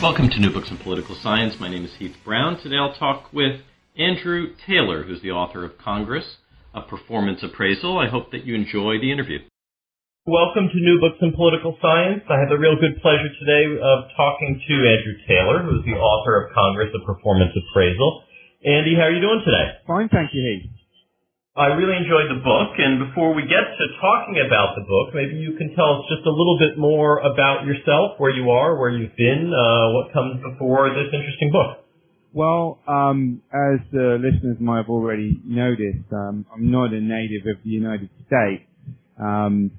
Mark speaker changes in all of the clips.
Speaker 1: Welcome to New Books in Political Science. My name is Heath Brown. Today I'll talk with Andrew Taylor, who's the author of Congress, a performance appraisal. I hope that you enjoy the interview. Welcome to New Books in Political Science. I have the real good pleasure today of talking to Andrew Taylor, who's the author of Congress, a performance appraisal. Andy, how are you doing today?
Speaker 2: Fine, thank you, Heath.
Speaker 1: I really enjoyed the book, and before we get to talking about the book, maybe you can tell us just a little bit more about yourself, where you are, where you've been, uh, what comes before this interesting book.
Speaker 2: Well, um, as the listeners might have already noticed, um, I'm not a native of the United States. Um,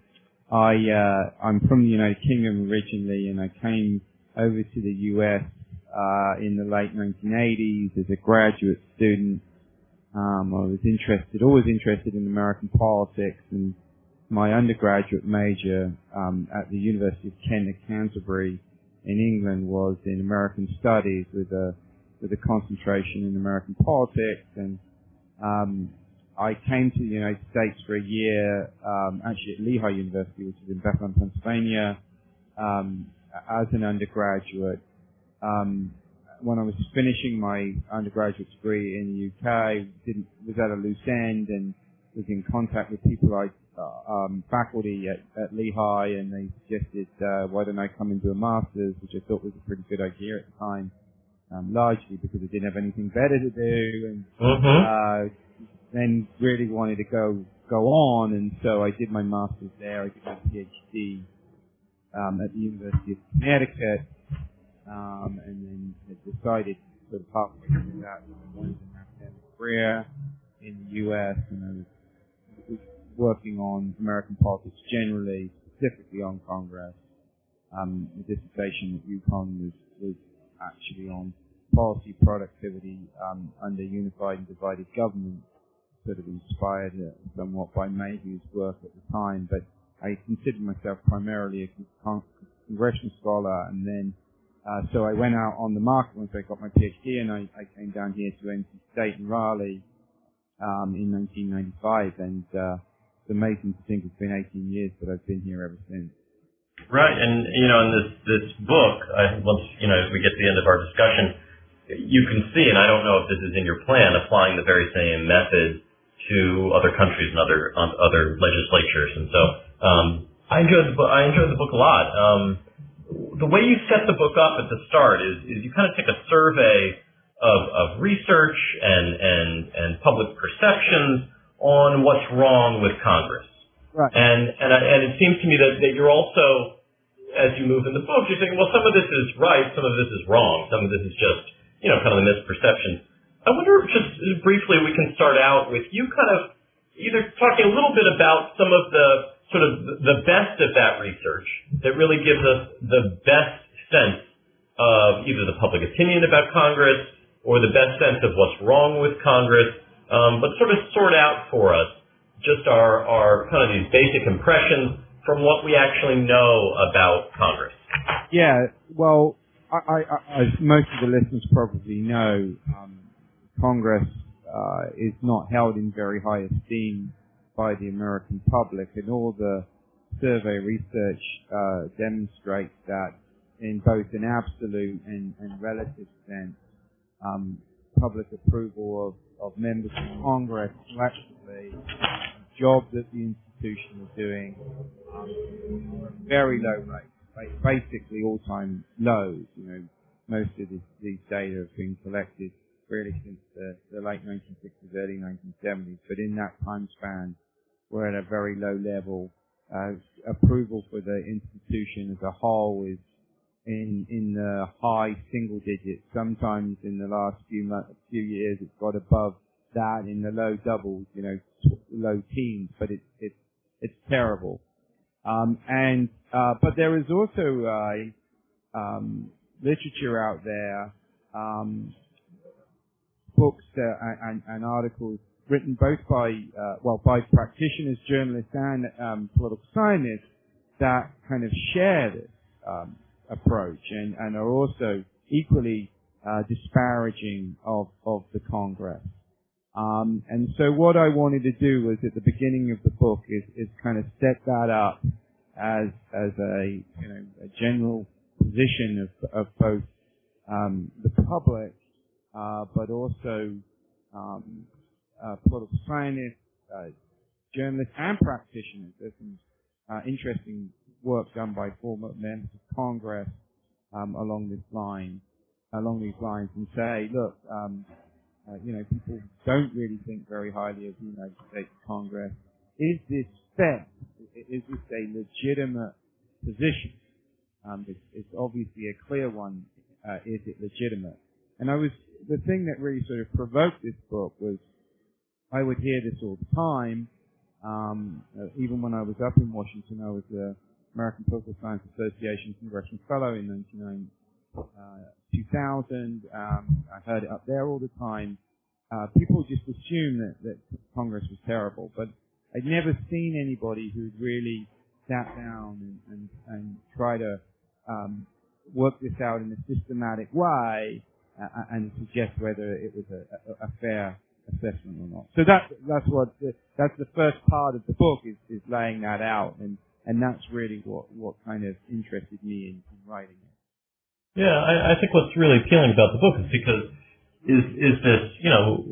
Speaker 2: I, uh, I'm from the United Kingdom originally, and I came over to the U.S. Uh, in the late 1980s as a graduate student um, I was interested, always interested in American politics, and my undergraduate major um, at the University of Kent at Canterbury in England was in American Studies with a with a concentration in American politics. And um, I came to the United States for a year, um, actually at Lehigh University, which is in Bethlehem, Pennsylvania, um, as an undergraduate. Um, when I was finishing my undergraduate degree in the UK, didn't, was at a loose end and was in contact with people like uh, um, faculty at, at Lehigh, and they suggested uh, why don't I come and do a master's, which I thought was a pretty good idea at the time, um, largely because I didn't have anything better to do, and
Speaker 1: mm-hmm.
Speaker 2: uh, then really wanted to go go on, and so I did my master's there. I did my PhD um, at the University of Connecticut um, and then had decided sort of halfway through that that I wanted an academic career in the U.S. and I was, working on American politics generally, specifically on Congress. Um, the dissertation at UConn was, was actually on policy productivity um, under unified and divided government, sort of inspired somewhat by Mayhew's work at the time. But I considered myself primarily a con- congressional scholar, and then uh, so I went out on the market once I got my PhD, and I, I came down here to NC State in Raleigh um, in 1995, and uh, it's amazing to think it's been 18 years, but I've been here ever since.
Speaker 1: Right, and you know, in this this book, I, once you know, as we get to the end of our discussion, you can see, and I don't know if this is in your plan, applying the very same method to other countries and other um, other legislatures, and so um, I enjoyed the book. I enjoyed the book a lot. Um, the way you set the book up at the start is, is you kind of take a survey of, of research and, and, and public perceptions on what's wrong with Congress.
Speaker 2: Right.
Speaker 1: And, and, I, and it seems to me that, that you're also, as you move in the book, you're saying, well, some of this is right, some of this is wrong, some of this is just, you know, kind of the misperception. I wonder if just briefly we can start out with you kind of either talking a little bit about some of the sort of the best of that research that really gives us the best sense of either the public opinion about Congress or the best sense of what's wrong with Congress, um, but sort of sort out for us just our, our kind of these basic impressions from what we actually know about Congress.
Speaker 2: Yeah, well, I, I, I, as most of the listeners probably know, um, Congress uh, is not held in very high esteem by the American public, and all the survey research uh, demonstrates that in both an absolute and, and relative sense, um, public approval of, of members of Congress collectively, the job that the institution is doing, um, very low rates, basically all-time lows. You know, most of these data have been collected really since the, the late 1960s, early 1970s, but in that time span, we're at a very low level. Uh, approval for the institution as a whole is in in the high single digits. Sometimes in the last few months, few years, it's got above that in the low doubles, you know, t- low teens. But it's it's it's terrible. Um, and uh, but there is also uh, um, literature out there, um, books uh, and, and, articles written both by, uh, well, by practitioners, journalists, and um, political scientists that kind of share this um, approach and, and, are also equally uh, disparaging of, of the Congress. Um, and so what I wanted to do was at the beginning of the book is, is kind of set that up as as a you know a general position of of both um, the public, but also um, uh, political scientists, uh, journalists, and practitioners. There's some uh, interesting work done by former members of Congress um, along this line, along these lines, and say, look, um, uh, you know, people don't really think very highly of the United States Congress. Is this fair? Is this a legitimate position? Um, it's, it's, obviously a clear one. Uh, is it legitimate? And I was the thing that really sort of provoked this book was I would hear this all the time. Um, uh, even when I was up in Washington, I was the American Political Science Association Congressional Fellow in 1990 uh, 2000. Um, I heard it up there all the time. Uh, people just assume that, that Congress was terrible, but I'd never seen anybody who'd really sat down and, and, and try to um, work this out in a systematic way and suggest whether it was a, a, a, fair assessment or not. So that that's what the, that's the first part of the book is, is laying that out, and and that's really what what kind of interested me in, in writing it.
Speaker 1: Yeah, I, I think what's really appealing about the book is because is is this you know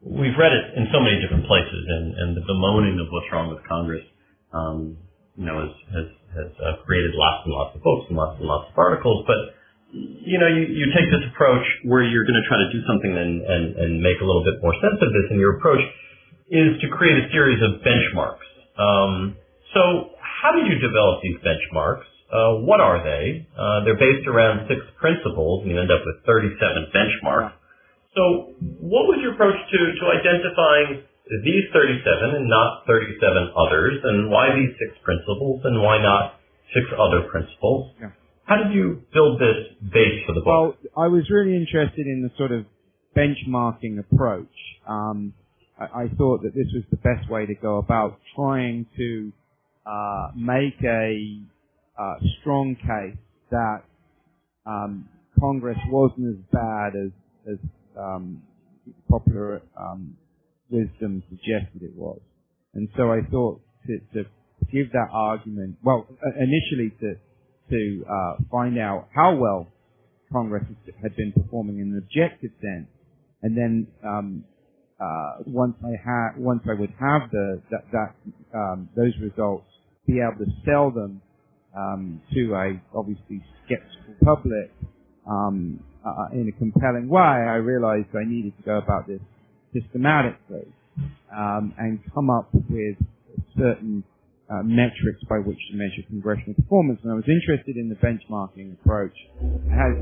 Speaker 1: we've read it in so many different places and and the bemoaning of what's wrong with Congress um, you know has has has uh, created lots and lots of books and lots and lots of articles but you know you, you take this approach where you're going to try to do something and, and and make a little bit more sense of this and your approach is to create a series of benchmarks um, so how did you develop these benchmarks uh, what are they? Uh, they're based around six principles, and you end up with 37 benchmarks. So, what was your approach to, to identifying these 37 and not 37 others, and why these six principles, and why not six other principles? Yeah. How did you build this base for the book?
Speaker 2: Well, I was really interested in the sort of benchmarking approach. Um, I, I, thought that this was the best way to go about trying to uh, make a uh, strong case that um, Congress wasn't as bad as, as um, popular um, wisdom suggested it was. And so I thought to, to give that argument, well, initially to to uh, find out how well Congress had been performing in an objective sense, and then um, uh, once I had once I would have the that, that um, those results, be able to sell them um, to a obviously skeptical public um, uh, in a compelling way, I realized I needed to go about this systematically um, and come up with certain uh, metrics by which to measure congressional performance. And I was interested in the benchmarking approach. I had,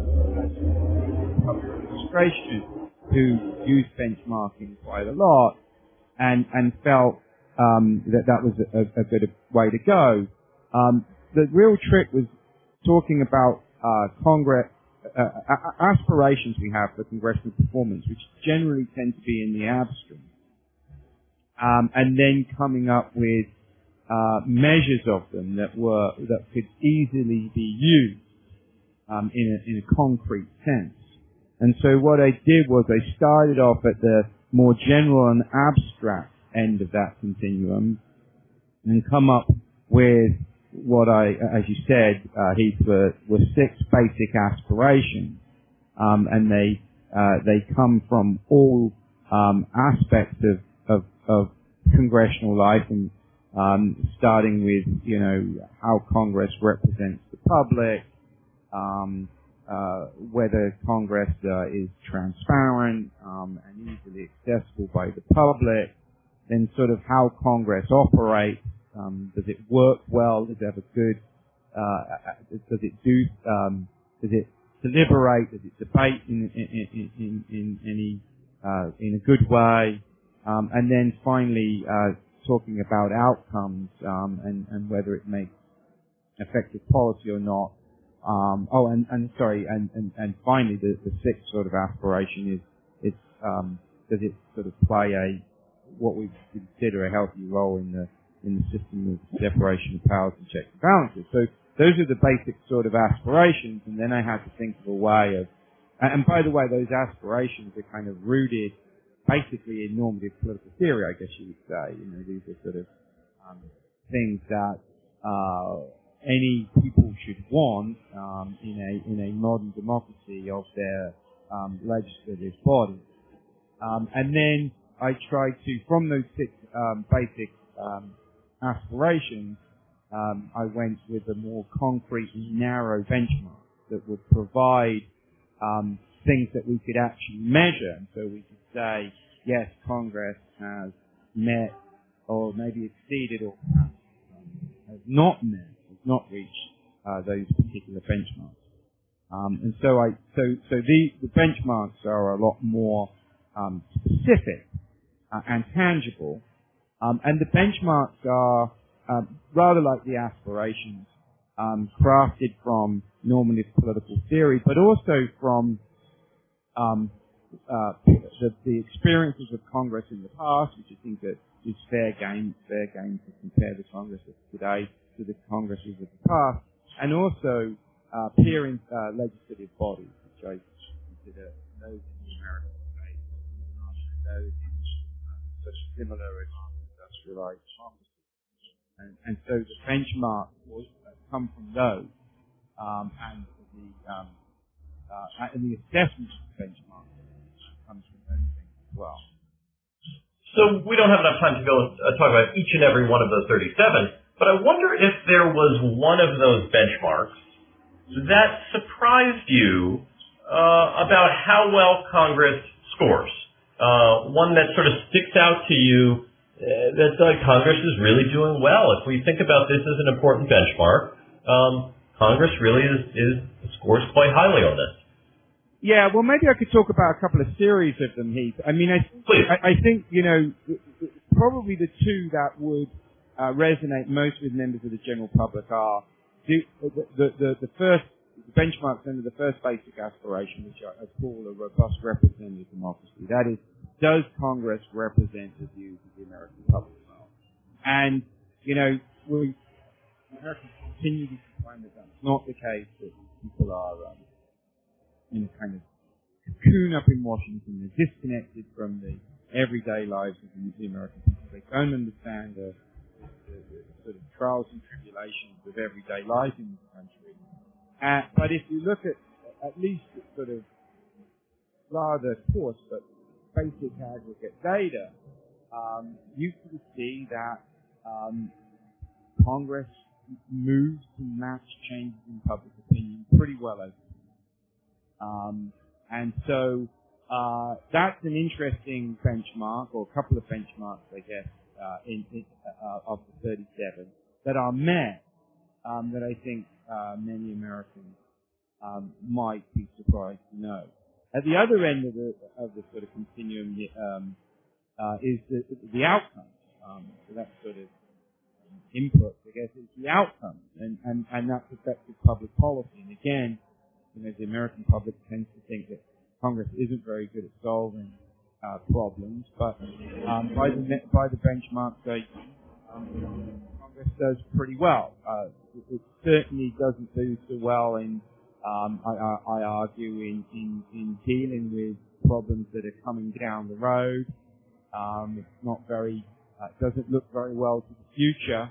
Speaker 2: administration who used benchmarking quite a lot and, and felt um, that that was a, a, good way to go. Um, the real trick was talking about uh, Congress uh, aspirations we have for congressional performance, which generally tend to be in the abstract, um, and then coming up with uh, measures of them that were that could easily be used um, in a in a concrete sense. And so what I did was I started off at the more general and abstract end of that continuum, and come up with what I, as you said, uh, Heath, were, were six basic aspirations, um, and they uh, they come from all um, aspects of, of, of congressional life, and um, starting with you know how Congress represents the public, um, uh, whether Congress uh, is transparent um, and easily accessible by the public, then sort of how Congress operates um, does it work well? Does it have a good? Uh, does it do? Um, does it deliberate? Does it debate in in in, in, any uh, in a good way? Um, and then finally, uh, talking about outcomes um, and and whether it makes effective policy or not. Um, oh, and, and sorry, and, and, and finally, the, the sixth sort of aspiration is it's um, does it sort of play a what we consider a healthy role in the in the system of separation of powers and checks and balances. So those are the basic sort of aspirations, and then I had to think of a way of. And by the way, those aspirations are kind of rooted basically in normative political theory, I guess you would say. You know, these are sort of um, things that uh, any people should want um, in a in a modern democracy of their um, legislative body. Um, and then I tried to, from those six um, basic um, aspirations, I went with a more concrete, narrow benchmark that would provide things that we could actually measure. So we could say, yes, Congress has met or maybe exceeded or has not met, has not reached uh, those particular benchmarks. Um, and so I, so, so the, the benchmarks are a lot more um, specific uh, and tangible, um, and the benchmarks are um, rather like the aspirations, um, crafted from normative political theory, but also from um, uh, the, the, experiences of Congress in the past, which I think that is fair game, fair game to compare the Congress of today to the Congresses of the past, and also uh, peer in, uh, legislative bodies, which I consider those in the American states, those in uh, such similar industrialized democracies. And, and so the benchmark was uh, come from those, um, and the um, uh, and the assessment benchmark comes from those things as well.
Speaker 1: So we don't have enough time to go and uh, talk about each and every one of those 37, but I wonder if there was one of those benchmarks that surprised you uh, about how well Congress scores. Uh, one that sort of sticks out to you uh, that uh, Congress is really doing well. If we think about this as an important benchmark, um, Congress really is, is scores quite highly on this.
Speaker 2: Yeah, well, maybe I could talk about a couple of series of them, Heath. I mean, I, I, I think you know probably the two that would uh, resonate most with members of the general public are the the the, the first benchmarks under the first basic aspiration, which I, I call a robust representative democracy. That is, does Congress represent the views of the American public well? And you know, we Americans continue to find that that's not the case. That people are um, in a kind of cocoon up in Washington. They're disconnected from the everyday lives of the American people. They don't understand the, the, the sort of trials and tribulations of everyday life in this country. Uh, but if you look at at least sort of rather coarse but basic aggregate data, um, you can see that um, Congress moves to match changes in public opinion pretty well over um, and so uh, that's an interesting benchmark, or a couple of benchmarks, I guess, uh, in, in uh, of the 37 that are met um, that I think uh, many Americans um, might be surprised to know. At the other end of the of the sort of continuum um, uh, is the the outcomes. Um, so that's sort of input, I guess, is the outcomes, and and and that's effective public policy. And again, you know, the American public tends to think that Congress isn't very good at solving uh, problems, but um, by the by the benchmark they um, Congress does pretty well. Uh, it, it, certainly doesn't do so well in, um, I, I, I, argue, in, in, in dealing with problems that are coming down the road. Um, it's not very, uh, doesn't look very well to the future.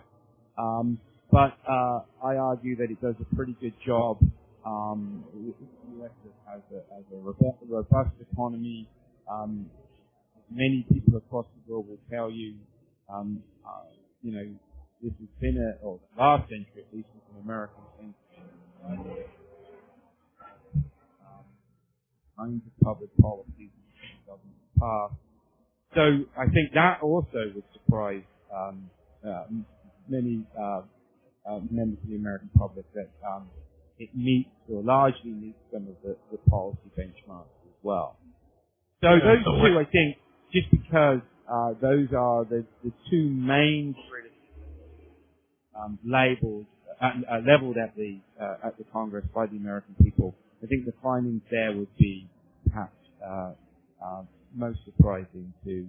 Speaker 2: Um, but uh, I argue that it does a pretty good job um, U.S. has a, has a robust economy. Um, many people across the world will tell you, um, uh, you know, this has been a, or the last century at least, was an American century. Um, kinds of public policies in government past. So I think that also would surprise um, uh, many uh, uh, members of the American public that um, it meets or largely meets some of the, the policy benchmarks as well. So those two, I think, just because uh, those are the, the two main um, labels, uh, leveled at the uh, at the Congress by the American people. I think the findings there would be perhaps uh, uh, most surprising to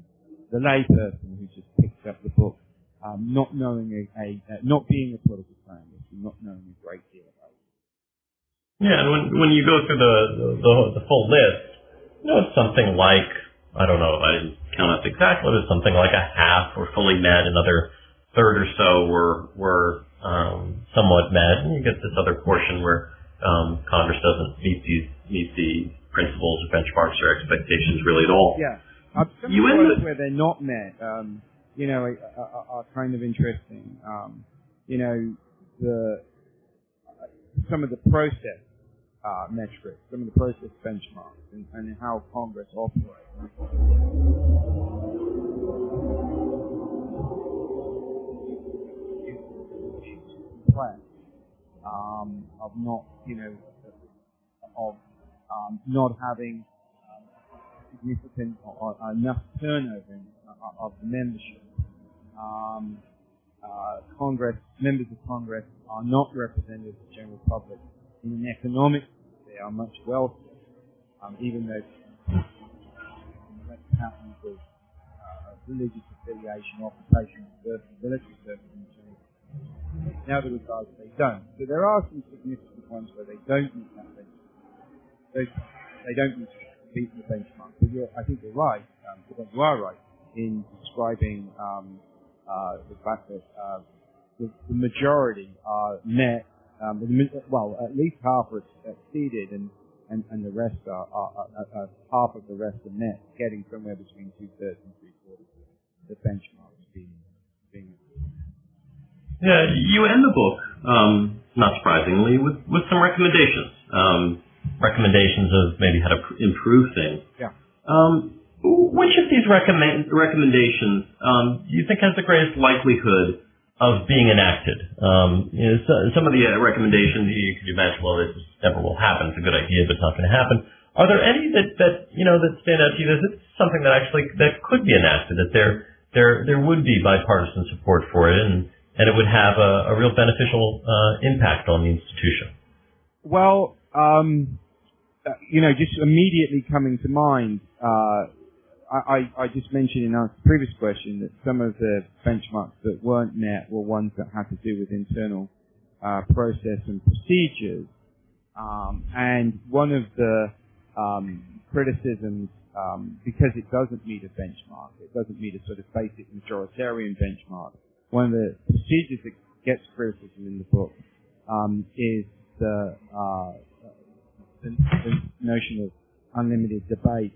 Speaker 2: the layperson who just picked up the book, um, not knowing a, a uh, not being a political scientist, and not knowing a great deal.
Speaker 1: Yeah, and when when you go through the the, the full list, you know, it's something like I don't know, if I didn't count up exactly, but it's something like a half were fully met, another third or so were were um, somewhat met, and you get this other portion where um, Congress doesn't meet these meet the principles or benchmarks or expectations really at all.
Speaker 2: Yeah. Some
Speaker 1: You
Speaker 2: of
Speaker 1: end
Speaker 2: the
Speaker 1: the-
Speaker 2: where they're not met, um, you know, are, are, are kind of interesting. Um, you know, the some of the process uh, metrics, some of the process benchmarks, and, and how Congress operates. Um, of not, you know, of um, not having significant or, or enough turnover uh, of the membership. Um, uh, Congress, members of Congress are not representative of the general public. In an economic, they are much wealthier, um, even though that happens with uh, religious affiliation, occupation, service, military service, and so on. In other regards, they don't. So there are some significant ones where they don't meet that benchmark. They, don't meet the benchmark. But you're, I think you're right, um, you are right in describing um, uh, the fact that uh, the, the majority are met, um, well, at least half are exceeded, and, and, and the rest are, are, are, are half of the rest are met, getting somewhere between two thirds and three quarters of the benchmarks being being.
Speaker 1: Yeah, you end the book, um, not surprisingly, with, with some recommendations. Um, recommendations of maybe how to pr- improve things.
Speaker 2: Yeah.
Speaker 1: Um, which of these recommend, recommendations um, do you think has the greatest likelihood of being enacted? Um, you know, so, some of the uh, recommendations you could imagine, well, this never will happen. It's a good idea, but it's not going to happen. Are there any that, that you know that stand out to you that it's something that actually that could be enacted? That there there there would be bipartisan support for it, and and it would have a, a real beneficial uh, impact on the institution.
Speaker 2: Well, um, uh, you know, just immediately coming to mind, uh, I, I, just mentioned in the previous question that some of the benchmarks that weren't met were ones that had to do with internal uh, process and procedures. Um, and one of the um, criticisms, um, because it doesn't meet a benchmark, it doesn't meet a sort of basic majoritarian benchmark. One of the procedures that gets criticism in the book um, is the, uh, the, the notion of unlimited debate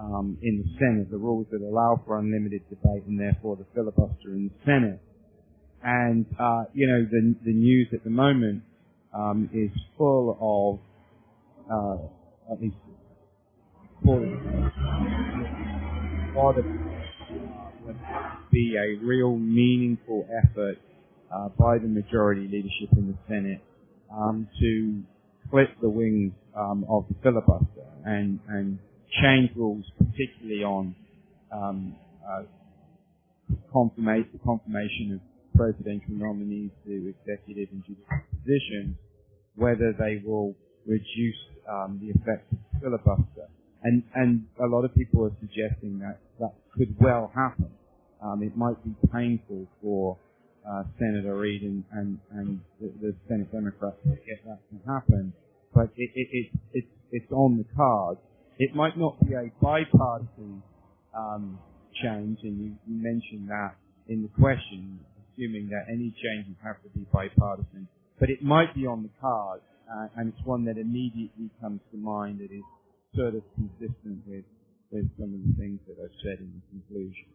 Speaker 2: um, in the Senate, the rules that allow for unlimited debate and therefore the filibuster in the Senate. And, uh, you know, the, the news at the moment um, is full of, uh, at least, full of, of be a real meaningful effort uh, by the majority leadership in the Senate um, to clip the wings um, of the filibuster and, and change rules, particularly on um, uh, confirmate, the confirmation of presidential nominees to executive and judicial positions, whether they will reduce um, the effect of filibuster. And, and a lot of people are suggesting that that could well happen. Um, it might be painful for uh, Senator Reid and, and, and the, the Senate Democrats to get that to happen, but it, it, it, it's it's on the cards. It might not be a bipartisan um, change, and you, you mentioned that in the question, assuming that any changes have to be bipartisan, but it might be on the cards, uh, and it's one that immediately comes to mind that is sort of consistent with, with some of the things that I've said in the conclusion.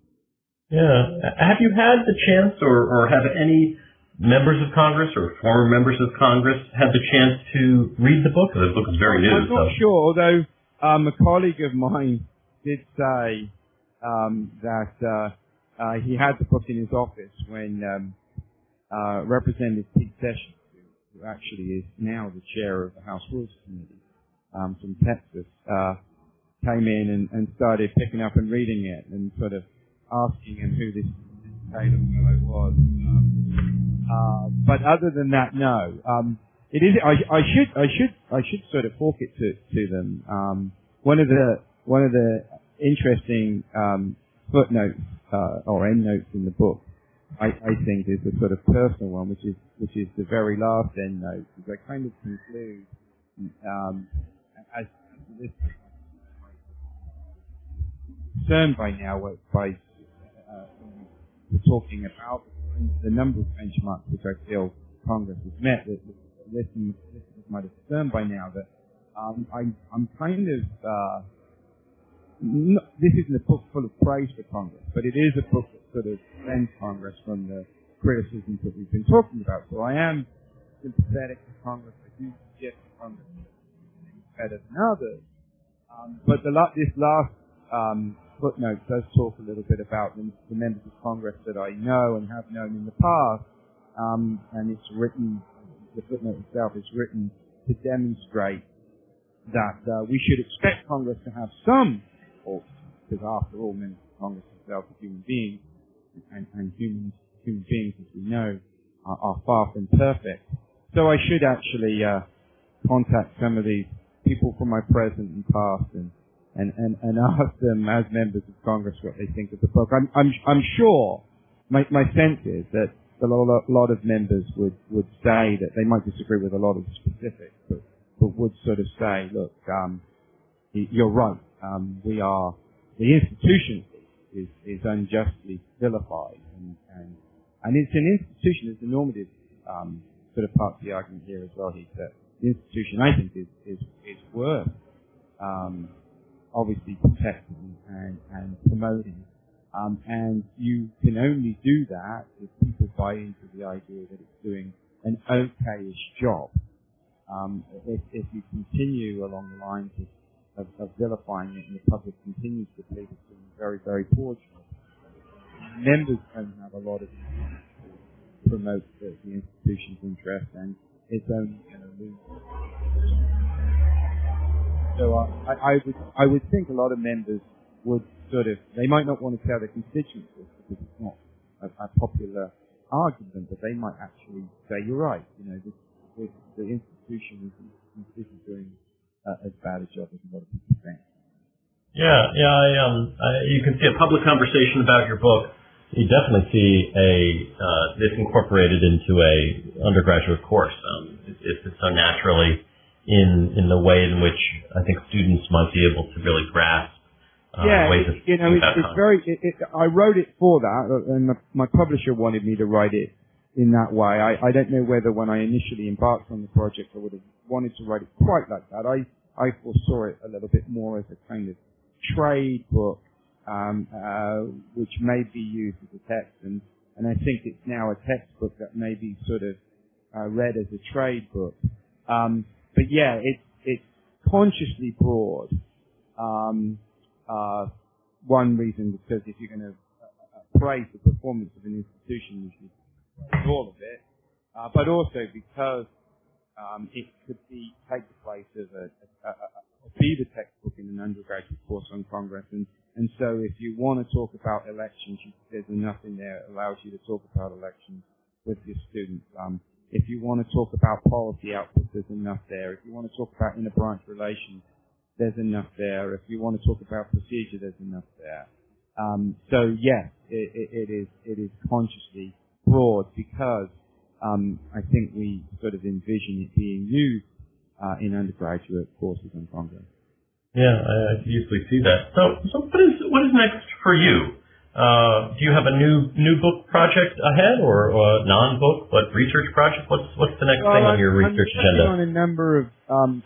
Speaker 1: Yeah. Have you had the chance, or, or have any members of Congress or former members of Congress had the chance to read the book? The book is very new.
Speaker 2: I'm not
Speaker 1: so.
Speaker 2: sure, although um, a colleague of mine did say um, that uh, uh, he had the book in his office when um, uh, Representative Pete Sessions, who, who actually is now the chair of the House Rules Committee um, from Texas, uh, came in and, and started picking up and reading it and sort of asking him who this, this Taylor fellow was. Um, Uh, but other than that, no. Um, it is. I, I should. I should. I should sort of fork it to to them. Um, one of the one of the interesting um, footnotes uh, or endnotes in the book, I, I think, is a sort of personal one, which is which is the very last endnote. Because I kind of conclude um, as, this concerned by now by uh, we're talking about the number of benchmarks which I feel Congress has met. That listeners, might have discerned by now that um, I, I'm kind of uh, not, this isn't a book full of praise for Congress, but it is a book that sort of defends Congress from the criticisms that we've been talking about. So I am sympathetic to Congress. I do suggest Congress better than others. Um, but the, this last um, footnote does talk a little bit about the, the, members of Congress that I know and have known in the past, um, and it's written, the footnote itself is written to demonstrate that uh, we should expect Congress to have some faults, because after all, Congress themselves are human beings, and, and humans, human beings, as we know, are, are far from perfect. So I should actually uh, contact some of these people from my present and past and and, and, and ask them as members of Congress what they think of the book. I'm, I'm, I'm sure, my, my sense is that a lot, of members would, would say that they might disagree with a lot of specifics, but, but would sort of say, look, um, you're right. Um, we are, the institution is, is unjustly vilified and, and, and it's an institution, it's a normative, um, sort of part of the argument here as well, Heath, that the institution I think is, is, is worth, um, obviously protecting and, and promoting. Um, and you can only do that if people buy into the idea that it's doing an okayish job. Um, if, if you continue along the lines of, of, of, vilifying it and the public continues to believe it's doing a very, very poor job, members don't have a lot of to promote the, the institution's interest and it's only going to lose. So uh, I, I would I would think a lot of members would sort of they might not want to tell their constituents this because it's not a, a popular argument, but they might actually say you're right. You know, this, this the institution is, is doing uh, as bad a job as a lot of people think.
Speaker 1: Yeah, yeah. I, um, I, you can see a public conversation about your book. You definitely see a uh, this incorporated into a undergraduate course. Um, it, it's so naturally in in the way in which I think students might be able to really grasp. Uh,
Speaker 2: yeah, it, you know, it's, it's very. It, it, I wrote it for that, uh, and my, my publisher wanted me to write it in that way. I, I don't know whether when I initially embarked on the project, I would have wanted to write it quite like that. I I foresaw it a little bit more as a kind of trade book, um, uh, which may be used as a text, and and I think it's now a textbook that may be sort of uh, read as a trade book. Um, but yeah, it's it's consciously broad. Um, uh, one reason because if you're going to uh, uh, praise the performance of an institution, you should praise all of it. Uh, but also because um, it could be take the place of a, a, a, a be the textbook in an undergraduate course on Congress, and and so if you want to talk about elections, you, there's enough in there that allows you to talk about elections with your students. Um, if you want to talk about policy outputs, there's enough there. If you want to talk about inter-branch relations, there's enough there. If you want to talk about procedure, there's enough there. Um, so yes, it, it, it is it is consciously broad because um, I think we sort of envision it being used uh, in undergraduate courses on Congress.
Speaker 1: Yeah, I, I can easily see that. So, so what is what is next for you? Uh, do you have a new new book project ahead, or, or non-book but research project? What's what's the next well, thing on your research
Speaker 2: I'm
Speaker 1: agenda?
Speaker 2: on a number of. Um,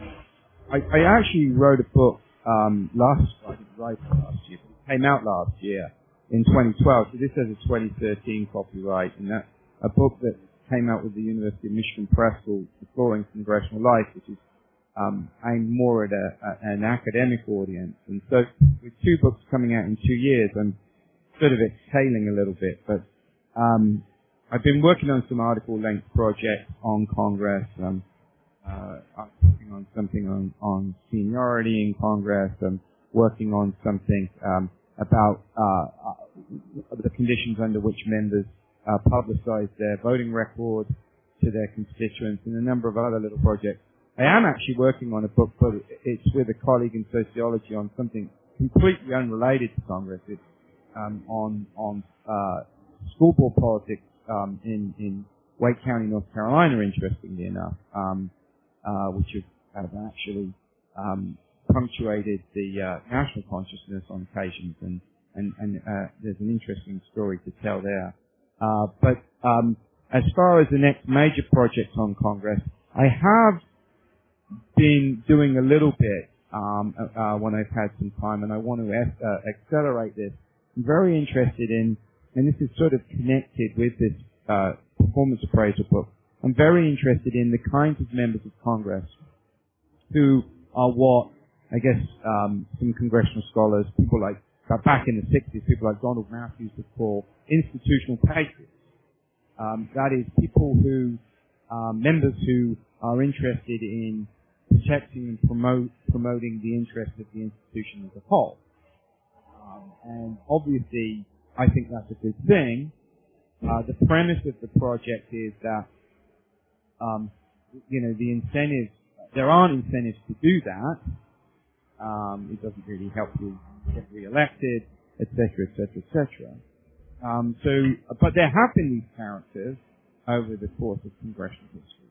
Speaker 2: I, I actually wrote a book um, last. I didn't write it last year, but it came out last year in 2012. So this has a 2013 copyright, and that's a book that came out with the University of Michigan Press called Exploring Congressional Life, which is um, aimed more at a, a, an academic audience. And so, with two books coming out in two years, I'm sort of exhaling a little bit, but um, I've been working on some article-length projects on Congress. Um, I'm working on something on, on seniority in Congress. I'm working on something um, about uh, uh, the conditions under which members uh, publicize their voting record to their constituents and a number of other little projects. I am actually working on a book, but it's with a colleague in sociology on something completely unrelated to Congress. It's um, on on uh, school board politics um, in in Wake County, North Carolina. Interestingly enough, um, uh, which have, have actually um, punctuated the uh, national consciousness on occasions, and and, and uh, there's an interesting story to tell there. Uh, but um, as far as the next major project on Congress, I have been doing a little bit um, uh, when I've had some time, and I want to es- uh, accelerate this. I'm very interested in, and this is sort of connected with this uh, performance appraisal book. I'm very interested in the kinds of members of Congress who are what I guess um, some congressional scholars, people like back in the 60s, people like Donald Matthews would call institutional patriots. Um, that is, people who, um, members who are interested in protecting and promote, promoting the interests of the institution as a whole. Um, and obviously, I think that's a good thing. Uh, the premise of the project is that, um, you know, the incentives, there aren't incentives to do that. Um, it doesn't really help you get re-elected, etc., etc., etc. So, but there have been these characters over the course of congressional history.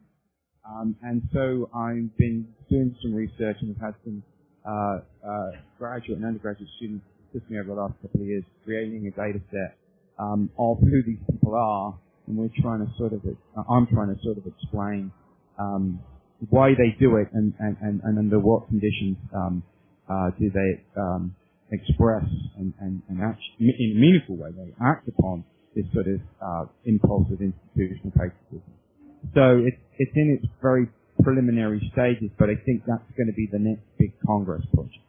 Speaker 2: Um, and so I've been doing some research and have had some uh, uh, graduate and undergraduate students assist me over the last couple of years creating a data set um, of who these people are, and we're trying to sort of, uh, I'm trying to sort of explain um, why they do it and, and, and, and under what conditions um, uh, do they um, express and, and, and act, in a meaningful way, they act upon this sort of uh, impulse of institutional patriotism. So it's, it's in its very preliminary stages, but I think that's going to be the next big Congress project.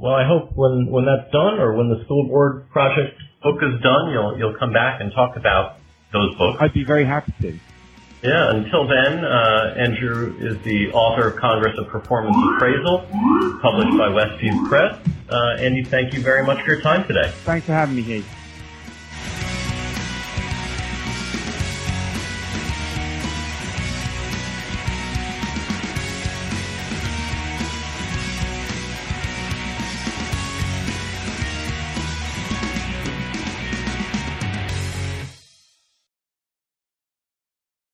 Speaker 1: Well, I hope when, when that's done or when the school board project book is done, you'll, you'll come back and talk about those books.
Speaker 2: I'd be very happy to.
Speaker 1: Yeah, until then, uh, Andrew is the author of Congress of Performance Appraisal, published by Westview Press. Uh, Andy, thank you very much for your time today.
Speaker 2: Thanks for having me, Heath.